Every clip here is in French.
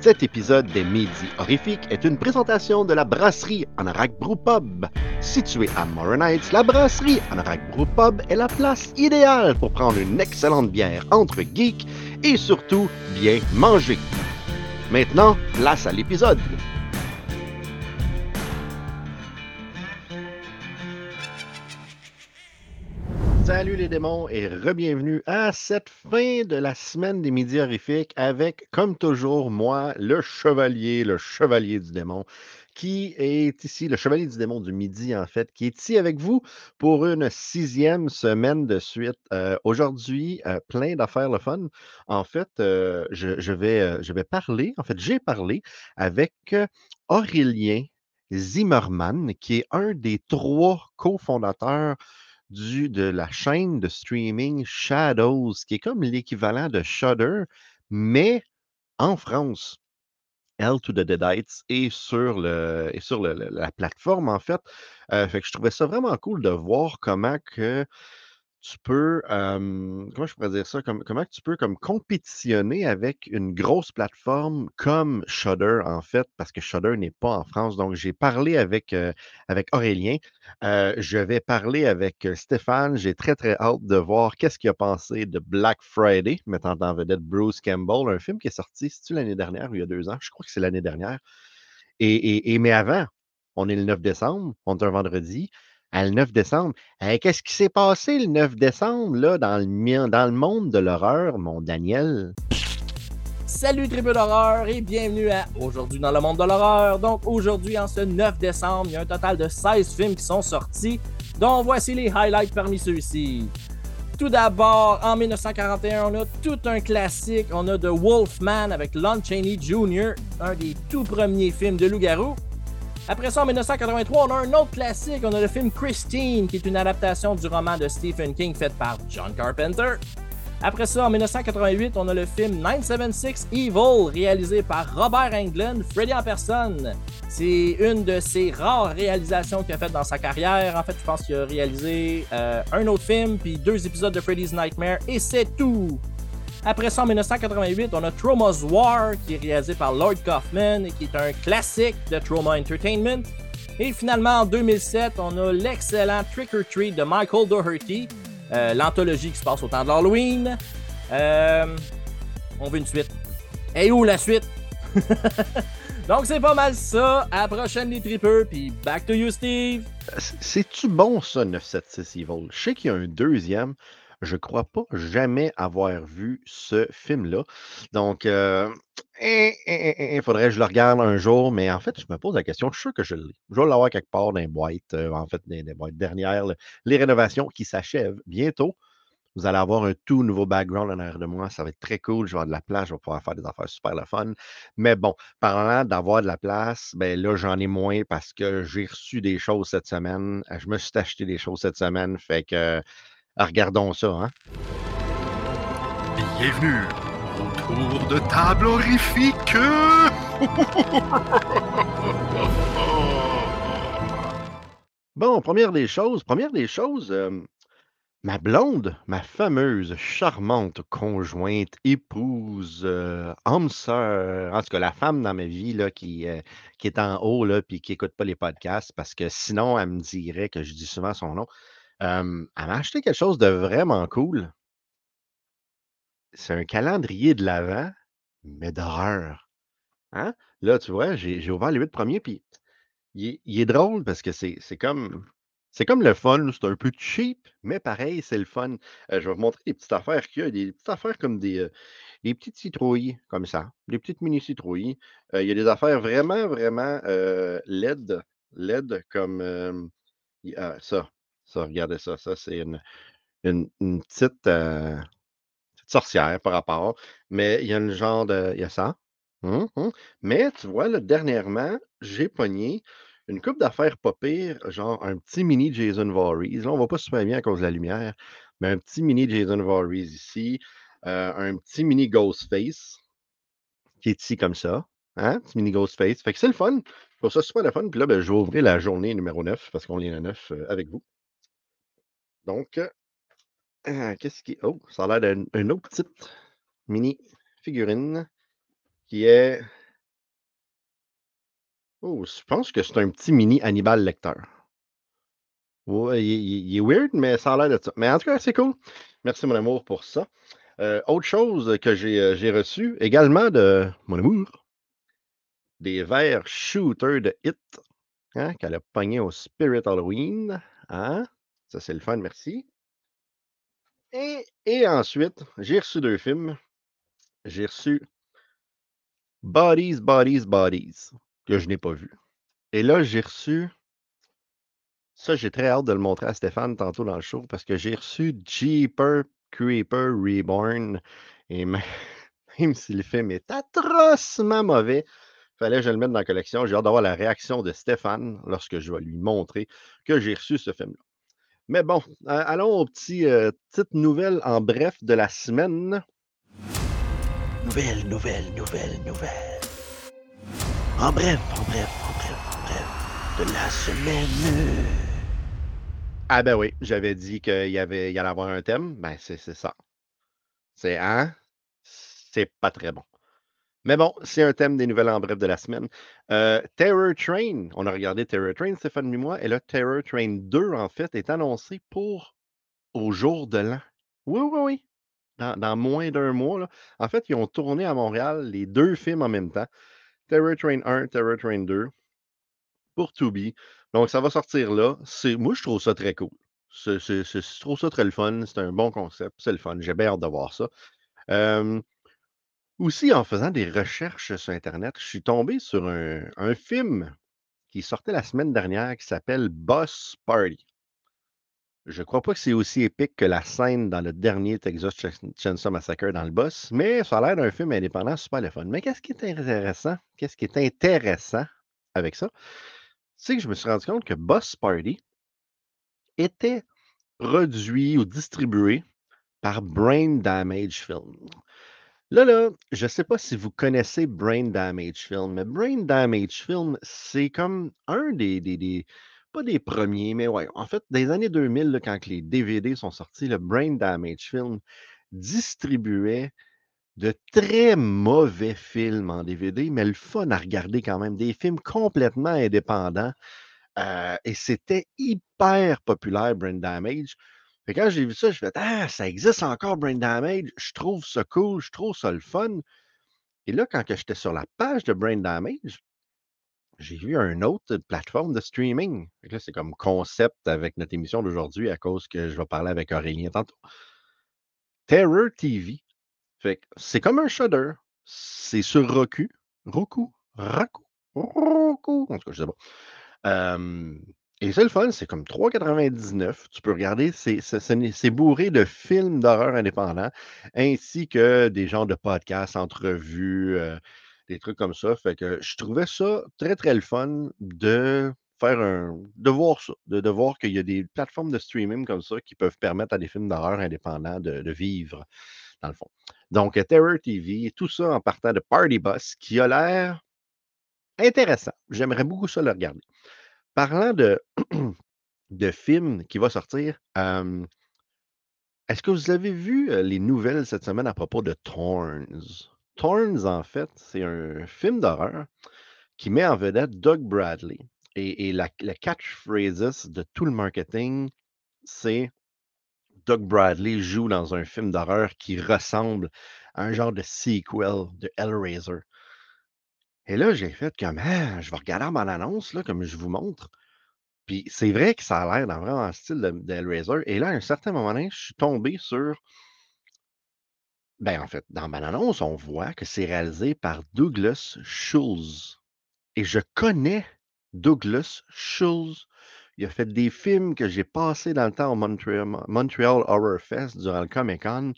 Cet épisode des Midi Horrifiques est une présentation de la brasserie Anorak Brew Pub. Située à Morin Heights, la brasserie Anorak Brew Pub est la place idéale pour prendre une excellente bière entre geeks et surtout bien manger. Maintenant, place à l'épisode. Salut les démons et re-bienvenue à cette fin de la semaine des Midi Horrifiques avec, comme toujours, moi, le chevalier, le chevalier du démon, qui est ici, le chevalier du démon du midi, en fait, qui est ici avec vous pour une sixième semaine de suite. Euh, Aujourd'hui, euh, plein d'affaires le fun. En fait, euh, je, vais, je vais parler, en fait, j'ai parlé avec Aurélien Zimmerman, qui est un des trois cofondateurs du, de la chaîne de streaming Shadows, qui est comme l'équivalent de Shudder, mais en France. Hell to the Deadites et sur, la plateforme, en fait. Euh, je trouvais ça vraiment cool de voir comment que tu peux, comment je pourrais dire ça, comme, comment tu peux comme compétitionner avec une grosse plateforme comme Shudder, en fait, parce que Shudder n'est pas en France. Donc, j'ai parlé avec, avec Aurélien. Je vais parler avec Stéphane. J'ai très, très hâte de voir qu'est-ce qu'il a pensé de Black Friday, mettant en vedette Bruce Campbell, un film qui est sorti, c'est-tu l'année dernière ou il y a deux ans? Je crois que c'est l'année dernière. Et- mais avant, on est le 9 décembre, on est un vendredi. À le 9 décembre, qu'est-ce qui s'est passé le 9 décembre dans le monde de l'horreur, mon Daniel? Salut tribu d'horreur et bienvenue à Aujourd'hui dans le monde de l'horreur. Donc aujourd'hui, en ce 9 décembre, il y a un total de 16 films qui sont sortis, dont voici les highlights parmi ceux-ci. Tout d'abord, en 1941, on a tout un classique. On a The Wolfman avec Lon Chaney Jr., un des tout premiers films de loup-garou. Après ça, en 1983, on a un autre classique. On a le film Christine, qui est une adaptation du roman de Stephen King fait par John Carpenter. Après ça, en 1988, on a le film 976 Evil, réalisé par Robert Englund, Freddy en personne. C'est une de ses rares réalisations qu'il a faites dans sa carrière. En fait, je pense qu'il a réalisé euh, un autre film, puis deux épisodes de Freddy's Nightmare, et c'est tout! Après ça, en 1988, on a Trauma's War, qui est réalisé par Lloyd Kaufman et qui est un classique de Trauma Entertainment. Et finalement, en 2007, on a l'excellent Trick or Treat de Michael Doherty, euh, l'anthologie qui se passe au temps de l'Halloween. Euh, on veut une suite. Et où la suite? Donc c'est pas mal ça. À la prochaine les tripeux, puis back to you Steve. C- C'est-tu bon ça, 976 Evil? Je sais qu'il y a un deuxième. Je crois pas jamais avoir vu ce film-là. Donc, euh, il faudrait que je le regarde un jour, mais en fait, je me pose la question. Je suis sûr que je l'ai. Je vais l'avoir quelque part dans les boîtes, euh, en fait, dans les boîtes dernières. Les rénovations qui s'achèvent bientôt. Vous allez avoir un tout nouveau background en arrière de moi. Ça va être très cool. Je vais avoir de la place. Je vais pouvoir faire des affaires super le fun. Mais bon, parlant d'avoir de la place, ben là, j'en ai moins parce que j'ai reçu des choses cette semaine. Je me suis acheté des choses cette semaine. Fait que euh, regardons ça. Hein? Bienvenue au tour de table horrifique. Bon, première des choses, première des choses, euh, ma blonde, ma fameuse, charmante conjointe, épouse, euh, âme sœur, en tout cas la femme dans ma vie là, qui, euh, qui est en haut là, puis qui écoute pas les podcasts parce que sinon elle me dirait que je dis souvent son nom. Elle m'a acheté quelque chose de vraiment cool. C'est un calendrier de l'Avent, mais d'horreur. Hein? Là, tu vois, j'ai ouvert les huit premiers, puis il est, drôle parce que c'est comme c'est comme le fun, c'est un peu cheap, mais pareil, c'est le fun. Euh, je vais vous montrer des petites affaires qu'il y a, des petites affaires comme des, euh, petites citrouilles, comme ça, des petites mini citrouilles. Euh, il y a des affaires vraiment, vraiment LED, LED comme ça, ça, regardez ça, ça c'est une, une, euh, petite sorcière par rapport, mais il y a une genre de, il y a ça. Hum, hum. Mais tu vois, dernièrement, j'ai pogné une coupe d'affaires pas pire, genre un petit mini Jason Voorhees. Là, on va pas super bien à cause de la lumière, mais un petit mini Jason Voorhees ici, euh, un petit mini Ghostface qui est ici comme ça. Hein? Petit mini Ghostface. Fait que c'est le fun. Trouve ça super le fun. Puis là, ben, je vais ouvrir la journée numéro 9 parce qu'on est à 9 euh, avec vous. Donc, euh, qu'est-ce qui. Oh, ça a l'air d'une une autre petite mini figurine qui est Oh, je pense que c'est un petit mini Hannibal Lecter. Ouais, il est weird, mais ça a l'air de ça. Mais en tout cas, c'est cool. Merci, mon amour, pour ça. Heu, autre chose que j'ai, heu, j'ai reçu également de mon amour des verres Shooter de It, hein, qu'elle a pogné au Spirit Halloween, hein? Ça, c'est le fun, merci. Et ensuite, j'ai reçu 2 films. J'ai reçu Bodies, Bodies, Bodies, que je n'ai pas vu. Et là, j'ai reçu ça, j'ai très hâte de le montrer à Stéphane tantôt dans le show parce que j'ai reçu Jeepers Creepers Reborn et même même si le film est atrocement mauvais, fallait que je le mette dans la collection. J'ai hâte d'avoir la réaction de Stéphane lorsque je vais lui montrer que j'ai reçu ce film-là. Mais bon, allons aux petits, heu, petites nouvelles en bref de la semaine. Nouvelles, nouvelles, nouvelles, nouvelles. En bref, en bref, en bref, en bref, de la semaine. Ah ben oui, j'avais dit qu'il y avait il y allait avoir un thème, ben c'est c'est ça. C'est hein? C'est pas très bon. Mais bon, c'est un thème des nouvelles en bref de la semaine. Heu, Terror Train, on a regardé Terror Train, Stéphane et moi, et là, Terror Train 2, en fait, est annoncé pour au jour de l'an. Oui, oui, oui, dans dans moins d'un mois, là. En fait, ils ont tourné à Montréal les 2 films en même temps. Terror Train 1, Terror Train 2 pour Tubi. Donc ça va sortir là. Moi, je trouve ça très cool. Je trouve ça très le fun. C'est un bon concept, c'est le fun. J'ai bien hâte de voir ça. Hem, aussi, en faisant des recherches sur internet, je suis tombé sur un film qui sortait la semaine dernière qui s'appelle Boss Party. Je crois pas que c'est aussi épique que la scène dans le dernier Texas Chains Chainsaw Massacre dans le boss, mais ça a l'air d'un film indépendant super le fun. Mais qu'est-ce qui est intéressant? Qu'est-ce qui est intéressant avec ça? C'est que je me suis rendu compte que Boss Party était produit ou distribué par Brain Damage Film. Là, là, je sais pas si vous connaissez Brain Damage Film, mais Brain Damage Film, c'est comme un des des pas des premiers, mais ouais, en fait, des années 2000, là, quand les DVD sont sortis, le Brain Damage Film distribuait de très mauvais films en DVD, mais le fun à regarder quand même, des films complètement indépendants, heu et c'était hyper populaire, Brain Damage. Que quand j'ai vu ça, j'ai fait: «Ah, ça existe encore Brain Damage, je trouve ça cool, je trouve ça le fun» et là, quand j'étais sur la page de Brain Damage j'ai vu un autre plateforme de streaming. Là, c'est comme concept avec notre émission d'aujourd'hui à cause que je vais parler avec Aurélien tantôt. Terror TV. Fait que c'est comme un Shudder. C'est sur Roku. Roku? Raku? Roku? En tout cas, je sais pas. Et c'est le fun, c'est comme 3,99 Tu peux regarder, c'est bourré de films d'horreur indépendants, ainsi que des genres de podcasts, entrevues, heu, des trucs comme ça. Fait que je trouvais ça très, très le fun de faire un de voir ça, de voir qu'il y a des plateformes de streaming comme ça qui peuvent permettre à des films d'horreur indépendants de de vivre, dans le fond. Donc, Terror TV, tout ça en partant de Party Bus qui a l'air intéressant. J'aimerais beaucoup ça le regarder. Parlant de de films qui va sortir, est-ce que vous avez vu, les nouvelles cette semaine à propos de Thorns? Thorns, en fait, c'est un film d'horreur qui met en vedette Doug Bradley et la catchphrases de tout le marketing, c'est Doug Bradley joue dans un film d'horreur qui ressemble à un genre de sequel de Hellraiser. Et là, j'ai fait comme: «Ah, je vais regarder bande annonce comme je vous montre». Puis c'est vrai que ça a l'air dans vraiment style de de et là, à un certain moment donné, je suis tombé sur ben, en fait, dans bande annonce, on voit que c'est réalisé par Douglas Schulze et je connais Douglas Schulze. Il a fait des films que j'ai passés dans le temps au Montréal Montreal Horror Fest durant le Comic Con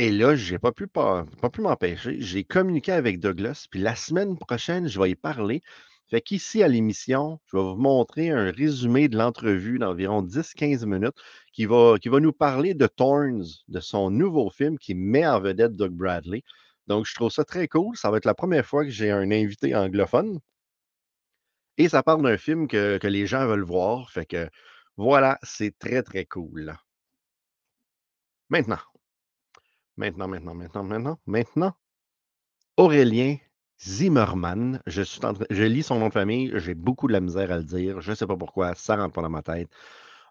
et là, j'ai pas pu pas pas pu m'empêcher. J'ai communiqué avec Douglas, puis la semaine prochaine, je vais y parler. Fait qu'ici, à l'émission, je vais vous montrer un résumé de l'entrevue d'environ 10-15 minutes qui va qui va nous parler de Thorns, de son nouveau film qui met en vedette Doug Bradley. Donc je trouve ça très cool. Ça va être la première fois que j'ai un invité anglophone et ça parle d'un film que que les gens veulent voir. Fait que voilà, c'est très, très cool. Maintenant maintenant, maintenant, maintenant, maintenant, maintenant, Aurélien, Zimmerman. Je, lis son nom de famille, j'ai beaucoup de la misère à le dire. Je ne sais pas pourquoi, ça rentre pas dans ma tête.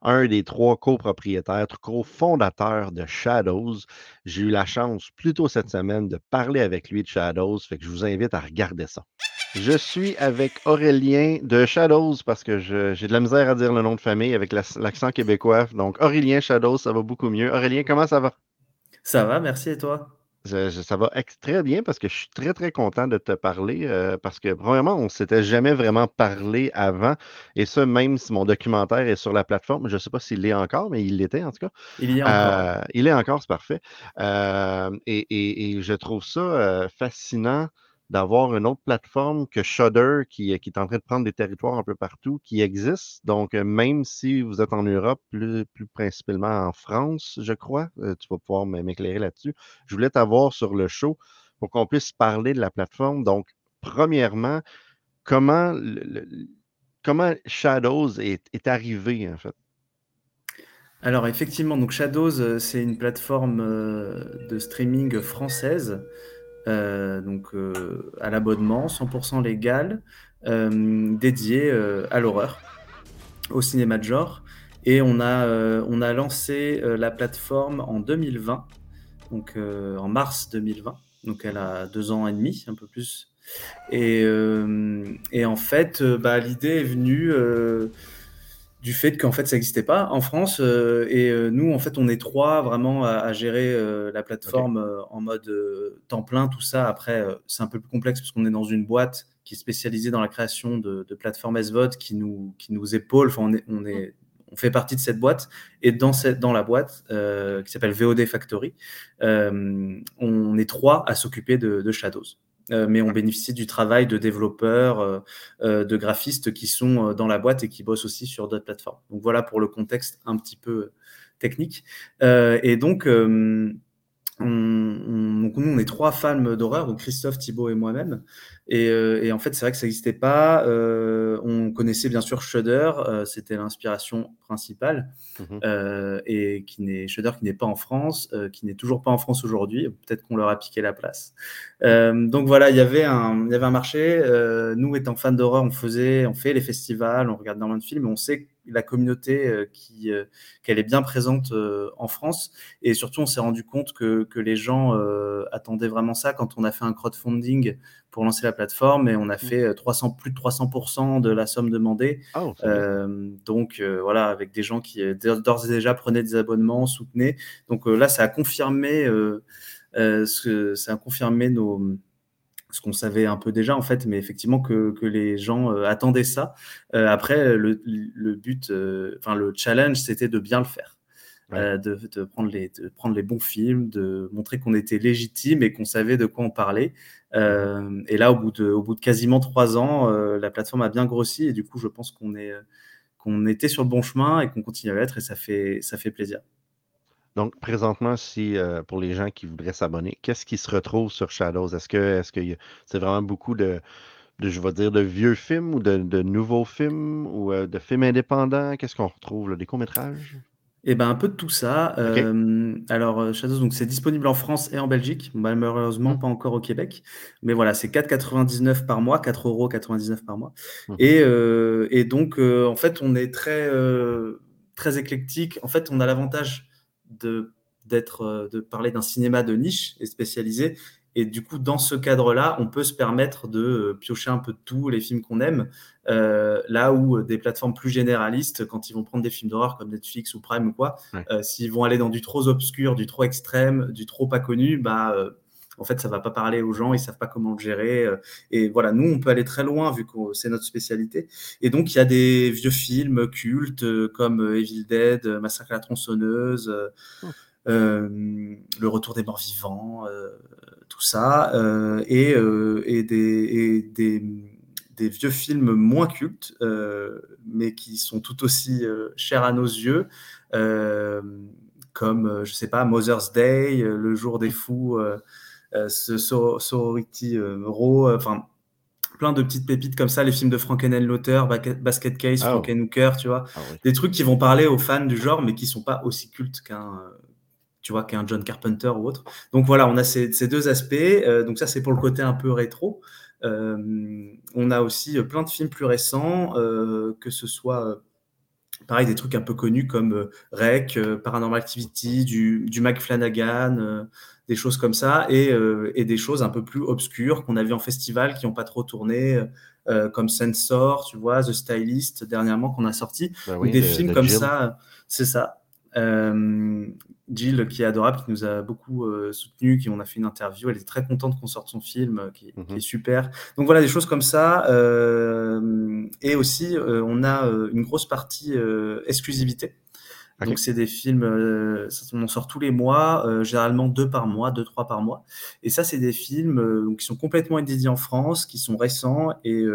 Un des trois copropriétaires, cofondateurs de Shadows. J'ai eu la chance, plus tôt cette semaine, de parler avec lui de Shadows. Fait que je vous invite à regarder ça. Je suis avec Aurélien de Shadows parce que j'ai de la misère à dire le nom de famille avec la- l'accent québécois. Donc, Aurélien Shadows, ça va beaucoup mieux. Aurélien, comment ça va? Ça va, merci et toi? Je- je- ça va très bien parce que je suis très, très content de te parler euh, parce que, premièrement, on ne s'était jamais vraiment parlé avant. Et ça, même si mon documentaire est sur la plateforme, je ne sais pas s'il l'est encore, mais il l'était en tout cas. Il y a encore. Euh, il est encore, c'est parfait. Euh, et, et- et je trouve ça fascinant d'avoir une autre plateforme que Shudder qui, qui est en train de prendre des territoires un peu partout, qui existe. Donc, euh, même si vous êtes en Europe, plus, plus principalement en France, je crois, euh, tu vas pouvoir m'éclairer là-dessus. Je voulais t'avoir sur le show pour qu'on puisse parler de la plateforme. Donc, premièrement, comment, le- comment Shadows est, est arrivé, en fait? Alors effectivement, donc Shadows, euh, c'est une plateforme euh, de streaming française, euh, donc euh, à l'abonnement, 100% légal, euh, dédiée euh, à l'horreur, au cinéma de genre. Et on a, euh, on a lancé euh, la plateforme en 2020, donc euh, en mars 2020. Donc elle a deux ans et demi, un peu plus. Et, euh, et en fait, euh, bah, l'idée est venue euh, du fait qu'en fait ça n'existait pas en France. euh, et euh, nous, en fait, on est trois vraiment à, à gérer euh, la plateforme euh, en mode euh, temps plein, tout ça. Après, euh, c'est un peu plus complexe parce qu'on est dans une boîte qui est spécialisée dans la création de, de plateformes SVOD qui nous, qui nous épaule. Enfin, on est, on est on fait partie de cette boîte et dans, cette, dans la boîte euh, qui s'appelle VOD Factory, euh, on est trois à s'occuper de, de Shadows. Euh, mais on bénéficie du travail de développeurs, euh, euh, de graphistes qui sont dans la boîte et qui bossent aussi sur d'autres plateformes. Donc voilà pour le contexte un petit peu technique. Et donc, on, on- donc nous, on est trois fans d'horreur, Christophe, Thibaut et moi-même. Et, euh, et en fait, c'est vrai que ça n'existait pas. Euh, on connaissait bien sûr Shudder, euh, c'était l'inspiration principale, Mhm. euh, et qui n'est Shudder qui n'est pas en France, qui n'est toujours pas en France aujourd'hui. Peut-être qu'on leur a piqué la place. Donc voilà, il y avait un, il y avait un marché. Nous, étant fans d'horreur, on faisait, on fait les festivals, on regarde énormément de films, on sait la communauté qui, qu'elle est bien présente en France. Et surtout, on s'est rendu compte que, que les gens attendaient vraiment ça quand on a fait un crowdfunding pour lancer la plateforme et on a fait euh, 300, plus de 300% de la somme demandée. Oh, bien. Euh, donc euh, voilà, avec des gens qui euh, d'ores et déjà prenaient des abonnements, soutenaient. Donc euh, là, ça a confirmé, euh, euh, ce que- ça a confirmé nos, ce qu'on savait un peu déjà en fait, mais effectivement que, que les gens euh, attendaient ça. Euh, après, le, le but, euh, enfin le challenge, c'était de bien le faire. Ouais. Euh, de, de prendre les, de prendre les bons films, de montrer qu'on était légitime et qu'on savait de quoi on parlait. Euh, et là, au bout de, au bout de quasiment trois ans, euh, la plateforme a bien grossi et du coup, je pense qu'on est, qu'on était sur le bon chemin et qu'on continue à l'être et ça fait, ça fait plaisir. Donc, présentement, si euh, pour les gens qui voudraient s'abonner, qu'est-ce qui se retrouve sur Shadows? Est-ce que est-ce que y a- c'est vraiment beaucoup de, de, je vais dire, de vieux films ou de, de nouveaux films ou euh, de films indépendants? Qu'est-ce qu'on retrouve là? Des courts-métrages? Et ben un peu de tout ça. Euh, alors euh, Shadows, donc c'est disponible en France et en Belgique, Bah, malheureusement Mhm. pas encore au Québec. Mais voilà, c'est 4,99 par mois, 4,99 par mois. Mhm. Et, euh, et donc euh, en fait on est très très éclectique. En fait on a l'avantage de d'être de parler d'un cinéma de niche et spécialisé. Et du coup, dans ce cadre-là, on peut se permettre de euh, piocher un peu de tout, les films qu'on aime, euh, là où euh, des plateformes plus généralistes, quand ils vont prendre des films d'horreur comme Netflix ou Prime ou quoi, Ouais. euh, s'ils vont aller dans du trop obscur, du trop extrême, du trop pas connu, bah, euh, en fait, ça va pas parler aux gens, ils savent pas comment le gérer. et voilà, nous, on peut aller très loin vu que c'est notre spécialité. Et donc, il y a des vieux films cultes comme Evil Dead, Massacre à la tronçonneuse, Oh. euh, Le Retour des morts vivants, euh, tout ça, euh, et, euh, et, des, et des, des vieux films moins cultes, euh, mais qui sont tout aussi chers à nos yeux, comme, je sais pas, Mother's Day, Le Jour des Fous, euh, euh, Sor- Sorority euh, Row, enfin, plein de petites pépites comme ça, les films de Frankenheimer, Basket Case, Ah, oh. Frankenhooker, tu vois, Ah oui. des trucs qui vont parler aux fans du genre, mais qui sont pas aussi cultes qu'un tu vois qu'un John Carpenter ou autre. Donc voilà, on a ces, ces deux aspects. Euh, donc ça, c'est pour le côté un peu rétro. on a aussi plein de films plus récents, que ce soit pareil, des trucs un peu connus comme Rec, Paranormal Activity, du, du Mac Flanagan, des choses comme ça, et, et, des choses un peu plus obscures qu'on a vu en festival, qui n'ont pas trop tourné, comme Sensor, tu vois, The Stylist, dernièrement, qu'on a sorti, ou des films comme ça, c'est ça. Euh, Jill, qui est adorable, qui nous a beaucoup euh, soutenu, qui on a fait une interview. Elle est très contente qu'on sorte son film, euh, qui, est mhm. super. Donc voilà, des choses comme ça. et aussi, on a une grosse partie exclusivité. Donc c'est des films, on en sort tous les mois, généralement deux par mois, deux trois par mois. Et ça, c'est des films qui sont complètement inédits en France, qui sont récents et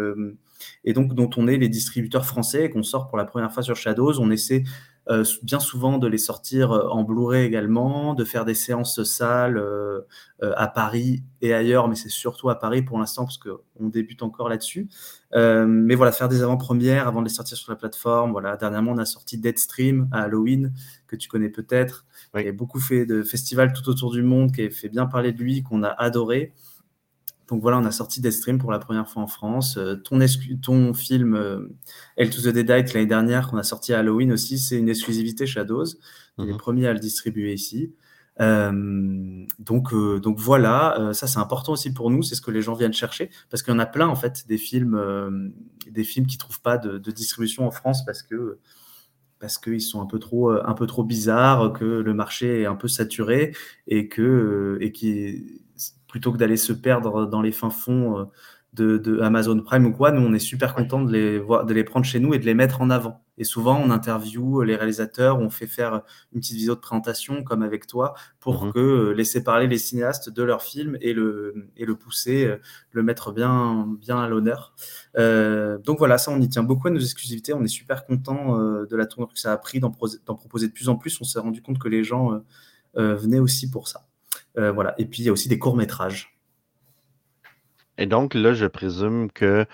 et donc dont on est les distributeurs français et qu'on sort pour la première fois sur Shadows. On essaie euh, bien souvent de les sortir euh, en Blu-ray également, de faire des séances salles euh, à Paris et ailleurs, mais c'est surtout à Paris pour l'instant parce qu'on débute encore là-dessus. mais voilà, faire des avant-premières avant de les sortir sur la plateforme. Voilà, dernièrement, on a sorti Deadstream à Halloween, que tu connais peut-être. Il a beaucoup fait de festivals tout autour du monde, qui a fait bien parler de lui, qu'on a adoré. Donc voilà, on a sorti Deathstream pour la première fois en France. Euh, ton, ton film euh, Hell to the Deadite l'année dernière qu'on a sorti à Halloween aussi, c'est une exclusivité Shadows. On est les mhm. premiers à le distribuer ici. Euh, donc, donc voilà, ça c'est important aussi pour nous, c'est ce que les gens viennent chercher, parce qu'il y en a plein en fait des films, des films qui trouvent pas de, distribution en France parce que parce qu'ils sont un peu trop un peu trop bizarres, que le marché est un peu saturé et que et qui plutôt que d'aller se perdre dans les fins fonds euh, de, Amazon Prime ou quoi, nous on est super content de les, voir, de les prendre chez nous et de les mettre en avant. Et souvent on interview les réalisateurs, on fait faire une petite vidéo de présentation comme avec toi pour mhm. que euh, laisser parler les cinéastes de leur film et le, et le pousser, euh, le mettre bien, bien à l'honneur. donc voilà, ça on y tient beaucoup à nos exclusivités, on est super content de la tournure que ça a pris d'en proposer de plus en plus. On s'est rendu compte que les gens venaient aussi pour ça. Euh, voilà. Et puis, il y a aussi des courts-métrages. Et donc, là, je présume que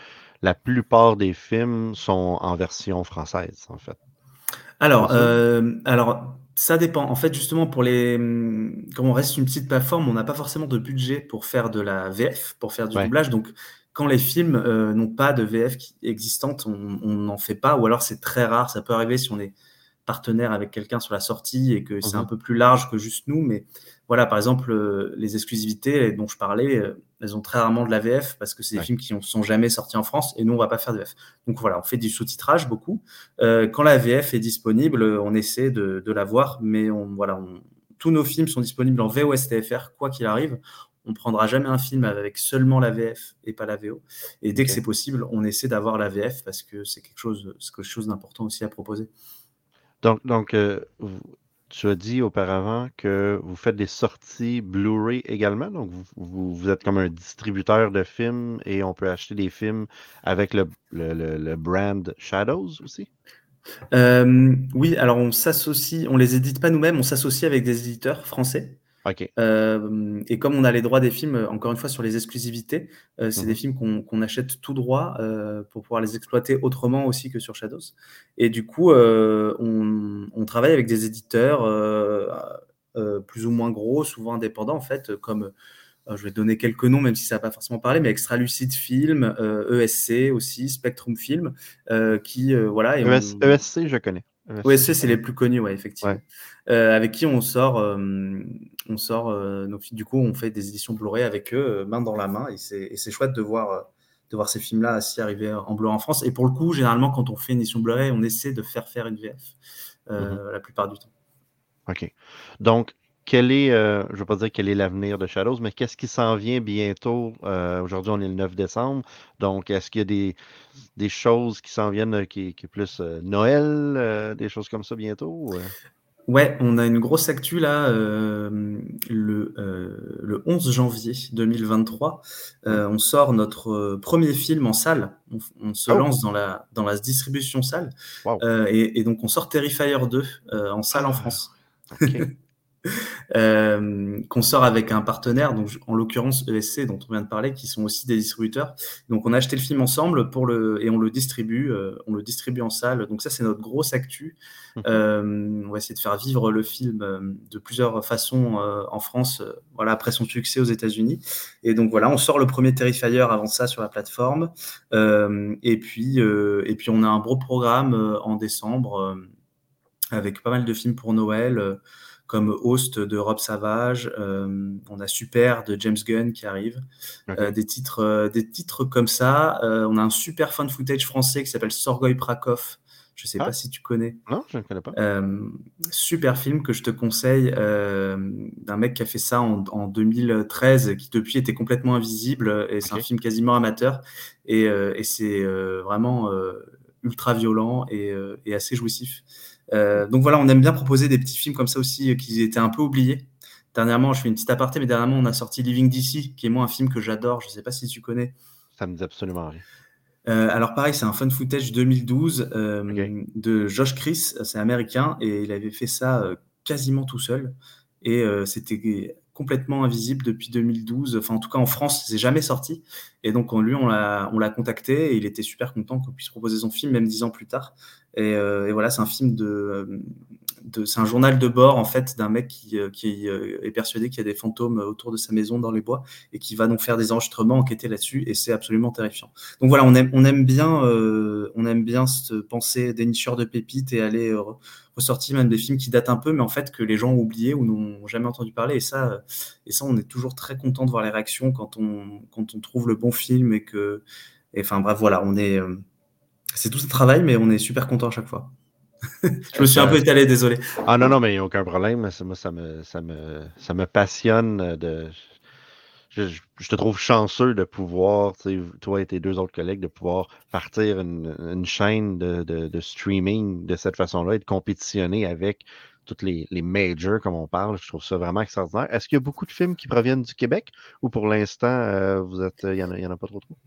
la plupart des films sont en version française, en fait. Alors, euh, alors ça dépend. En fait, justement, pour les, comme on reste une petite plateforme, on n'a pas forcément de budget pour faire de la VF, pour faire du doublage. Donc, quand les films euh, n'ont pas de VF existante, on n'en fait pas, ou alors c'est très rare. Ça peut arriver si on est partenaire avec quelqu'un sur la sortie et que c'est un mhm. peu plus large que juste nous. Mais voilà, par exemple, euh, les exclusivités dont je parlais, euh, elles ont très rarement de la VF parce que c'est des films qui ne sont jamais sortis en France et nous, on va pas faire de VF. Donc voilà, on fait du sous-titrage beaucoup. Euh, quand la VF est disponible, on essaie de, la voir, mais on, voilà, tous nos films sont disponibles en VOSTFR, quoi qu'il arrive. On prendra jamais un film avec seulement la VF et pas la VO. Et dès que c'est possible, on essaie d'avoir la VF parce que c'est quelque chose, quelque chose d'important aussi à proposer. Donc, donc euh, tu as dit auparavant que vous faites des sorties Blu-ray également. Donc, vous, vous, êtes comme un distributeur de films et on peut acheter des films avec le, le, brand Shadows aussi? Euh, oui, alors on s'associe, on les édite pas nous-mêmes, on s'associe avec des éditeurs français euh, et comme on a les droits des films, encore une fois, sur les exclusivités, euh, c'est des mmh films qu'on achète tout droit euh, pour pouvoir les exploiter autrement aussi que sur Shadows. Et du coup, on, travaille avec des éditeurs plus ou moins gros, souvent indépendants, en fait, comme je vais donner quelques noms, même si ça n'a pas forcément parlé, mais Extra Lucid Film, ESC e aussi, Spectrum Film, qui, voilà. ESC, e je connais. OSC, c'est les plus connus, ouais, effectivement. Euh, avec qui on sort, euh, on sort euh, du coup, on fait des éditions Blu-ray avec eux, main dans la main, et c'est chouette de voir, de voir ces films-là assis arriver en Blu-ray en France. Et pour le coup, généralement, quand on fait une édition Blu-ray, on essaie de faire faire une VF mhm. la plupart du temps. OK. Donc, quel est, je ne veux pas dire quel est l'avenir de Shadows, mais qu'est-ce qui s'en vient bientôt? Aujourd'hui, on est le 9 décembre. Donc, est-ce qu'il y a des, des choses qui s'en viennent qui, qui, est plus Noël, des choses comme ça bientôt? Ouais, on a une grosse actu là, le, le 11 janvier 2023. on sort notre premier film en salle. On, se oh! lance dans la, dans la distribution salle. et, donc, on sort Terrifier 2 en salle en ah! France. euh, qu'on sort avec un partenaire, donc en l'occurrence ESC dont on vient de parler, qui sont aussi des distributeurs. Donc on a acheté le film ensemble pour le et on le distribue, euh, on le distribue en salle. Donc ça c'est notre grosse actu. Mhm. Euh, on va essayer de faire vivre le film de plusieurs façons en France, voilà après son succès aux États-Unis. Et donc voilà, on sort le premier Terrifier avant ça sur la plateforme. Et puis et puis on a un gros programme en décembre avec pas mal de films pour Noël comme Host de Rob Savage, euh, on a Super de James Gunn qui arrive, euh, des, titres, euh, des titres comme ça. On a un super fan footage français qui s'appelle Sorgoy Prakov. Je sais Ah. pas si tu connais. Non, je ne connais pas. Super film que je te conseille d'un mec qui a fait ça en, en 2013, qui depuis était complètement invisible et c'est un film quasiment amateur et, et c'est vraiment ultra violent et, et assez jouissif. Euh, donc voilà, on aime bien proposer des petits films comme ça aussi euh, qui étaient un peu oubliés. Dernièrement, je fais une petite aparté, mais dernièrement, on a sorti Living DC, qui est moi un film que j'adore. Je sais pas si tu connais. Ça me dit absolument rien. Euh, alors pareil, c'est un fun footage 2012 euh, Ok. de Josh Chris, c'est américain et il avait fait ça euh, quasiment tout seul et c'était complètement invisible depuis 2012. Enfin, en tout cas, en France, c'est jamais sorti. Et donc, on, lui, on l'a, on l'a contacté et il était super content qu'on puisse proposer son film, même dix ans plus tard. Et, euh, et voilà, c'est un film de, de c'est un journal de bord en fait d'un mec qui, euh, qui euh, est persuadé qu'il y a des fantômes autour de sa maison dans les bois et qui va donc faire des enregistrements, enquêter là-dessus. Et c'est absolument terrifiant. Donc voilà, on aime, on aime bien, euh, on aime bien se penser dénicheur de pépites et aller euh, ressortir même des films qui datent un peu, mais en fait que les gens ont oublié ou n'ont jamais entendu parler. Et ça, et ça, on est toujours très content de voir les réactions quand on, quand on trouve le bon film et que, et enfin bref, voilà, on est, euh, c'est tout un travail, mais on est super content à chaque fois. Je me suis un peu étalé, désolé. Ah non, non, mais il n'y a aucun problème. Moi, ça me, ça me, ça me passionne euh, de. Je, te trouve chanceux de pouvoir, toi et tes deux autres collègues, de pouvoir partir une, une chaîne de, de- de streaming de cette façon-là et de compétitionner avec toutes les, les majors, comme on parle. Je trouve ça vraiment extraordinaire. Est-ce qu'il y a beaucoup de films qui proviennent du Québec ou pour l'instant, euh, vous êtes, il n'y en, en a pas trop trop?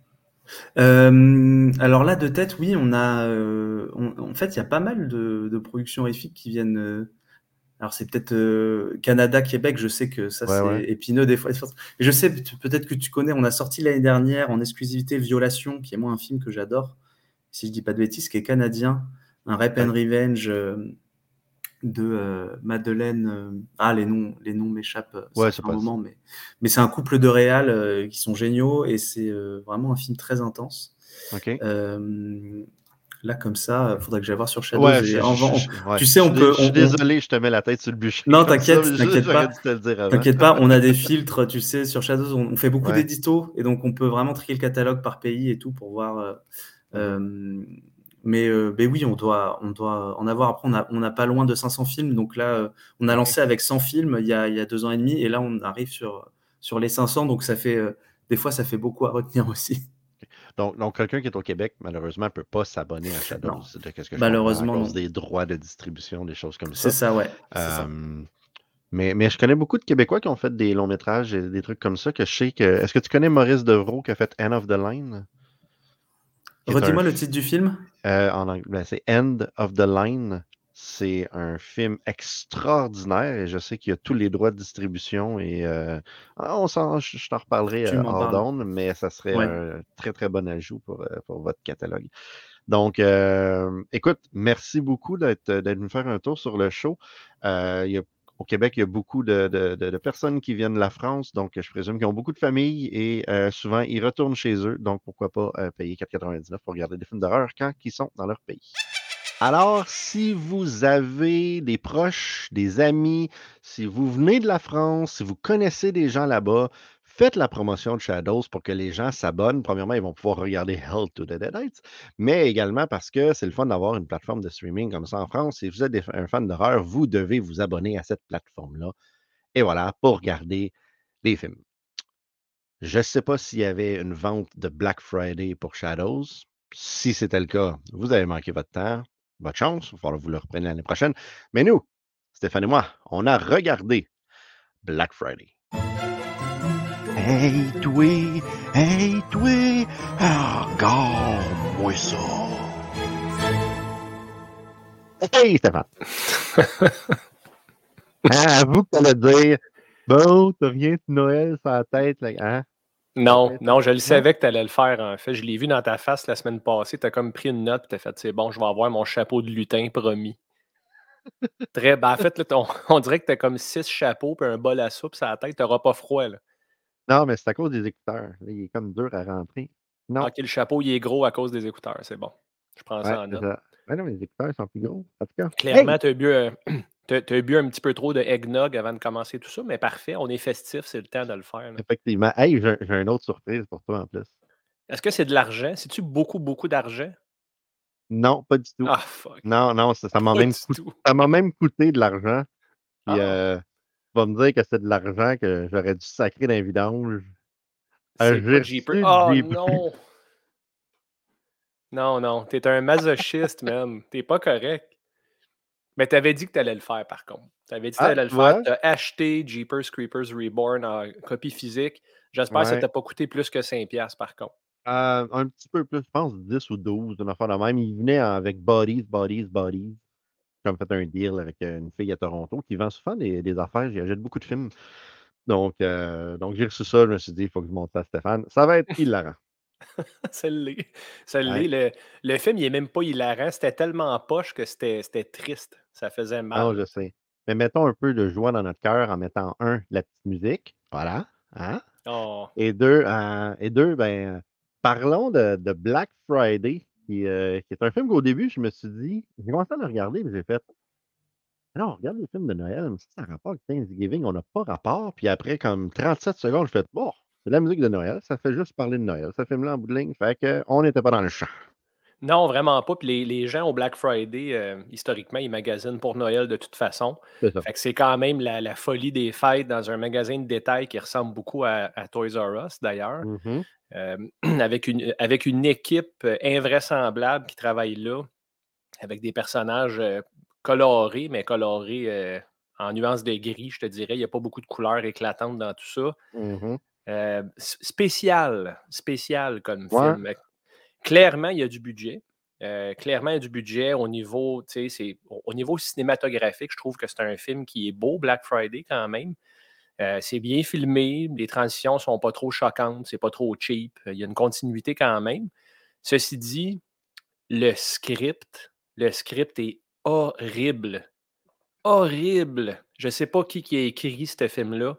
Euh, alors là, de tête, oui, on a, euh, on- en fait, il y a pas mal de, de productions horrifiques qui viennent. euh, alors c'est peut-être Canada, Québec. Je sais que ça Ouais, c'est ouais. épineux des fois. Je sais peut- peut-être que tu connais. On a sorti l'année dernière en exclusivité Violation, qui est moi un film que j'adore. Si je dis pas de bêtises, qui est canadien, un Rape and Revenge de euh, Madeleine. euh, ah, les noms, les noms m'échappent. euh, Ouais, c'est pas- moment, mais mais c'est un couple de réals euh, qui sont géniaux et c'est vraiment un film très intense. OK. Là, comme ça, il faudrait que j'aille voir sur Shadows. Ouais, je- en- je- en- je- ouais. tu sais, on peut- Je suis désolé, je te mets la tête sur le bûcher. Non, t'inquiète, t'inquiète pas. T'inquiète pas, on a des filtres, tu sais, sur Shadows, on, on fait beaucoup Ouais. d'éditos et donc on peut vraiment trier le catalogue par pays et tout pour voir. euh, mais, euh, mais oui, on doit, on doit en avoir. Après, on a, on a pas loin de 500 films, donc là, euh, on a lancé avec 100 films il y a, il y a deux ans et demi et là, on arrive sur, sur les 500, donc ça fait, euh, des fois, ça fait beaucoup à retenir aussi. Donc, donc quelqu'un qui est au Québec, malheureusement, ne peut pas s'abonner à Shadows. De que je Malheureusement, comprends, à cause des droits de distribution, des choses comme C'est ça. ouais. c'est ça. Euh, mais, mais je connais beaucoup de Québécois qui ont fait des longs métrages et des trucs comme ça que je sais que. Est-ce que tu connais Maurice Devaux qui a fait End of the Line? Redis-moi un le titre du film. Euh, en anglais, ben, c'est End of the Line. C'est un film extraordinaire et je sais qu'il y a tous les droits de distribution et euh, ah, on s'en, je, t'en reparlerai euh, m'en hors d'onde, mais ça serait Ouais. un très très bon ajout pour, euh, pour votre catalogue. Donc, euh, écoute, merci beaucoup d'être d'être venu faire un tour sur le show. Euh, il y a- au Québec, il y a beaucoup de, de- de- personnes qui viennent de la France, donc je présume qu'ils ont beaucoup de familles et euh, souvent ils retournent chez eux. Donc, pourquoi pas euh, payer 4,99 pour regarder des films d'horreur quand ils sont dans leur pays. Alors, si vous avez des proches, des amis, si vous venez de la France, si vous connaissez des gens là-bas, faites la promotion de Shadows pour que les gens s'abonnent. Premièrement, ils vont pouvoir regarder Hell to the Deadites, mais également parce que c'est le fun d'avoir une plateforme de streaming comme ça en France. Si vous êtes un fan d'horreur, vous devez vous abonner à cette plateforme-là. Et voilà, pour regarder les films. Je ne sais pas s'il y avait une vente de Black Friday pour Shadows. Si c'était le cas, vous avez manqué votre temps. Votre chance, il va falloir vous le repreniez l'année prochaine. Mais nous, Stéphane et moi, on a regardé Black Friday. Hey, toi, hey, toi, regarde-moi ça. Hey, Stéphane. Hein, avoue que t'allais dire Bon, t'as rien de Noël sur la tête, là, hein? Non, non, je le savais que tu allais le faire, en fait. Je l'ai vu dans ta face la semaine passée. Tu as comme pris une note et tu as fait c'est bon, je vais avoir mon chapeau de lutin promis. Très, ben, en fait, là, on, on dirait que tu as comme six chapeaux et un bol à soupe sur la tête. Tu n'auras pas froid. Là. Non, mais c'est à cause des écouteurs. Là, il est comme dur à rentrer. Non. Ok, le chapeau, il est gros à cause des écouteurs. C'est bon. Je prends ça en note. ça. Ouais, non, mais les écouteurs sont plus gros. En tout cas. Clairement, tu as bu, euh, bu un petit peu trop de eggnog avant de commencer tout ça, mais parfait, on est festif, c'est le temps de le faire. là. Effectivement. Hey, j'ai j'ai une autre surprise pour toi en plus. Est-ce que c'est de l'argent? C'est-tu beaucoup, beaucoup d'argent? Non, pas du tout. Ah, fuck. Non, non, ça m'a même, coûté- tout. ça m'a même coûté de l'argent. Puis, Ah. euh, vas me dire que c'est de l'argent que j'aurais dû sacrer dans les vidanges. Jeepers. reçu Oh non! Non, non, t'es un masochiste, man. T'es pas correct. Mais t'avais dit que t'allais le faire, par contre. T'avais dit que Ah, t'allais le tu faire. vois? T'as acheté Jeepers Creepers Reborn en copie physique. J'espère que ça Ouais. t'a pas coûté plus que 5$, par contre. Euh, un petit peu plus, je pense 10 ou 12, une affaire de même. Il venait avec Bodies, Bodies, Bodies. Comme fait un deal avec une fille à Toronto qui vend souvent des, des affaires. J'y achète beaucoup de films. Donc, euh, donc j'ai reçu ça. Je me suis dit, il faut que je monte ça à Stéphane. Ça va être hilarant. Ça l'est. Ça Ouais. l'est. Le, le film, il est même pas hilarant. C'était tellement poche que c'était triste. Ça faisait Non, mal. je sais. Mais mettons un peu de joie dans notre cœur en mettant un, la petite musique. Voilà. Hein? Oh. Et deux, euh, et deux ben, parlons de, de Black Friday, qui, euh, qui est un film qu'au début, je me suis dit, j'ai commencé à le regarder, mais j'ai fait, non, on regarde les films de Noël, mais ça, ça a rapport avec Thanksgiving, on n'a pas rapport. Puis après, comme 37 secondes, je fais, bon, c'est la musique de Noël, ça fait juste parler de Noël, ce film-là en bout de ligne, fait qu'on n'était pas dans le champ. Non, vraiment pas. Puis les, les gens au Black Friday, euh, historiquement, ils magasinent pour Noël de toute façon. C'est ça. Fait que c'est quand même la, la folie des fêtes dans un magasin de détail qui ressemble beaucoup à, à Toys R Us, d'ailleurs. Mhm. Euh, avec, une, avec une équipe euh, invraisemblable qui travaille là, avec des personnages colorés, mais colorés euh, en nuances de gris, je te dirais. Il n'y a pas beaucoup de couleurs éclatantes dans tout ça. Euh, s- spécial, spécial comme Ouais. film. Clairement, il y a du budget. Euh, clairement, il y a du budget au niveau, tu sais, c'est- au au niveau cinématographique. Je trouve que c'est un film qui est beau, Black Friday, quand même. Euh, c'est bien filmé, les transitions sont pas trop choquantes, c'est pas trop cheap. Il y a une continuité quand même. Ceci dit, le script, le script est horrible. Horrible. Je sais pas qui, qui a écrit ce film-là.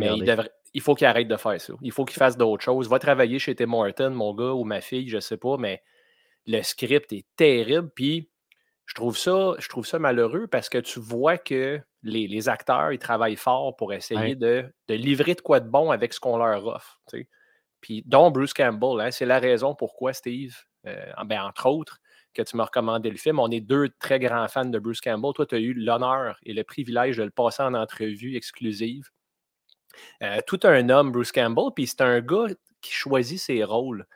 Mais il, devrait- il faut qu'il arrête de faire ça. Il faut qu'il fasse d'autres choses. Va travailler chez Tim Horton, mon gars, ou ma fille, je sais pas, mais le script est terrible. Puis je trouve ça, je trouve ça malheureux parce que tu vois que les, les acteurs, ils travaillent fort pour essayer Ouais. de, de livrer de quoi de bon avec ce qu'on leur offre. Puis, dont Bruce Campbell, hein, c'est la raison pourquoi, Steve, euh, ben, entre autres, que tu m'as recommandé le film. On est deux très grands fans de Bruce Campbell. Toi, tu as eu l'honneur et le privilège de le passer en entrevue exclusive. Euh, tout un homme, Bruce Campbell, puis c'est un gars qui choisit ses rôles.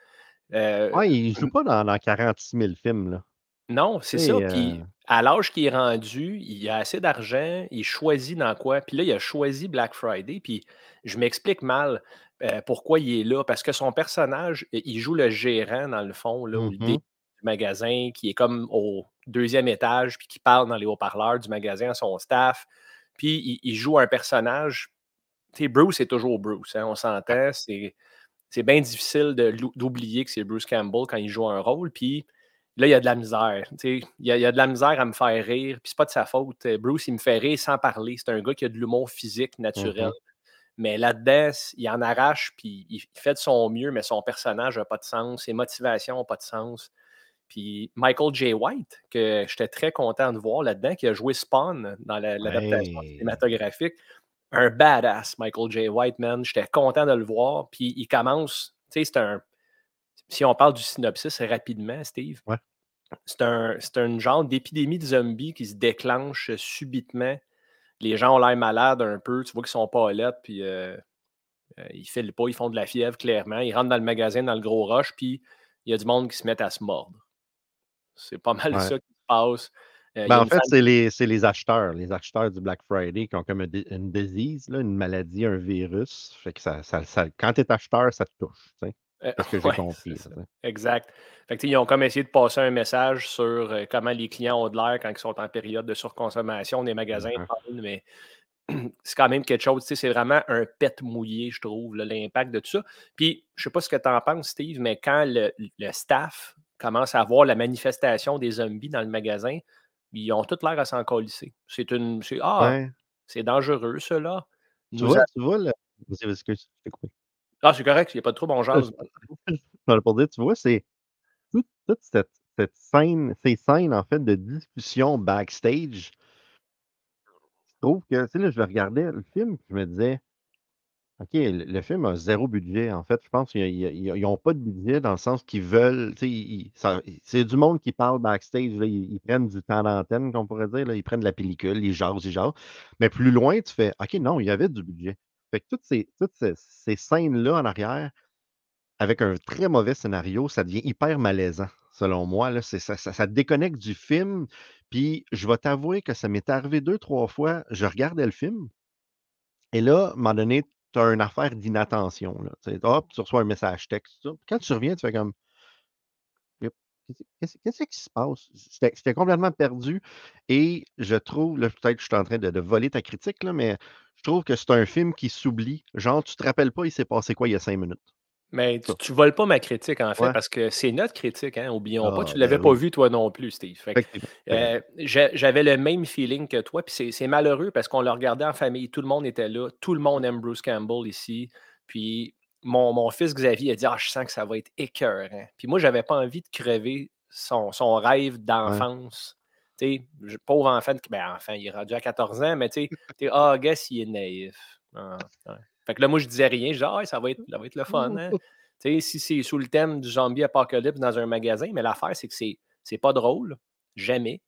Euh, Ouais, il joue pas dans, dans 46 000 films, là. non, c'est ça. Puis euh, à l'âge qu'il est rendu, il a assez d'argent, il choisit dans quoi. Puis là, il a choisi Black Friday. Puis je m'explique mal euh, pourquoi il est là. Parce que son personnage, il joue le gérant, dans le fond, là, Mhm. dé du magasin, qui est comme au deuxième étage, puis qui parle dans les haut-parleurs du magasin à son staff. Puis il, il joue un personnage. Bruce est toujours Bruce, hein, on s'entend. C'est c'est bien difficile de d'oublier que c'est Bruce Campbell quand il joue un rôle. Puis là, il y a de la misère. tu sais, Il y, a, il y a de la misère à me faire rire. Puis c'est pas de sa faute. Euh, Bruce, il me fait rire sans parler. C'est un gars qui a de l'humour physique naturel. Mhm. Mais là-dedans, il en arrache, puis il fait de son mieux, mais son personnage n'a pas de sens. Ses motivations n'ont pas de sens. Puis Michael J. White, que j'étais très content de voir là-dedans, qui a joué Spawn dans la- l'adaptation cinématographique. Un badass, Michael J. White, man. J'étais content de le voir. Puis il commence, tu sais, c'est un. Si on parle du synopsis rapidement, Steve, Ouais. c'est un, genre d'épidémie de zombies qui se déclenche subitement. Les gens ont l'air malades un peu. Tu vois qu'ils sont pas lettres, puis euh, euh, ils filent pas, ils font de la fièvre, clairement. Ils rentrent dans le magasin, dans le gros rush, puis il y a du monde qui se met à se mordre. C'est pas mal Ouais. ça qui se passe. Euh, Ben, en une fait, c'est les, les acheteurs, les acheteurs du Black Friday qui ont comme un dé- une disease, là, une maladie, un virus. Fait que ça, ça, ça- quand tu es acheteur, ça te touche. sais. Euh, que j'ai compris. ça. Exact. Fait que, ils ont comme essayé de passer un message sur euh, comment les clients ont de l'air quand ils sont en période de surconsommation des magasins, fine, mais c'est quand même quelque chose. C'est vraiment un pet mouillé, je trouve, l'impact de tout ça. Puis, je sais pas ce que tu en penses, Steve, mais quand le, staff commence à voir la manifestation des zombies dans le magasin, ils ont tout l'air à s'en colisser. C'est une. Ah, c'est dangereux, cela. Tu vois, tu vois, le... Ah, c'est correct, il n'y a pas de trouble, on jase. pour dire, tu vois, c'est toute, cette, cette, scène, ces scènes, en fait, de discussion backstage. Je trouve que, tu sais, là, je regardais le film, je me disais, OK, le, film a zéro budget. En fait, je pense qu'ils n'ont pas de budget dans le sens qu'ils veulent. C'est du monde qui parle backstage. ils, prennent du temps d'antenne, qu'on pourrait dire. ils prennent de la pellicule, ils jasent, ils jasent. Mais plus loin, tu fais OK, non, il y avait du budget. Fait que toutes ces, scènes-là en arrière, avec un très mauvais scénario, ça devient hyper malaisant, selon moi. Là, ça, ça, ça, déconnecte du film. Puis je vais t'avouer que ça m'est arrivé deux, trois fois. Je regardais le film. Et là, à un moment donné, tu as une affaire d'inattention. Hop, tu reçois un message texte. Quand tu reviens, tu fais comme. Qu'est-ce qui se passe? J'étais complètement perdu et je trouve, là, peut-être que je suis en train de, voler ta critique, là, mais je trouve que c'est un film qui s'oublie. Genre, tu te rappelles pas, il s'est passé quoi il y a cinq minutes? Mais tu, ne voles pas ma critique, en fait, parce que c'est notre critique, hein, oublions pas. Ah, Tu ne l'avais ben pas oui. vu, toi non plus, Steve. Euh, j'avais le même feeling que toi, puis c'est malheureux parce qu'on le regardait en famille, tout le monde était là, tout le monde aime Bruce Campbell ici. Puis mon, mon fils Xavier a dit Ah, je sens que ça va être écœurant. Puis moi, j'avais pas envie de crever son, son rêve d'enfance. Tu pauvre enfant, ben, enfin, il est rendu à 14 ans, mais tu sais, ah, oh, guess, il est naïf. Ah, fait que là, moi, je disais rien. Je disais, ah, ça va être, ça va être le fun. Hein? si c'est sous le thème du zombie apocalypse dans un magasin, mais l'affaire, c'est que c'est pas drôle. Jamais.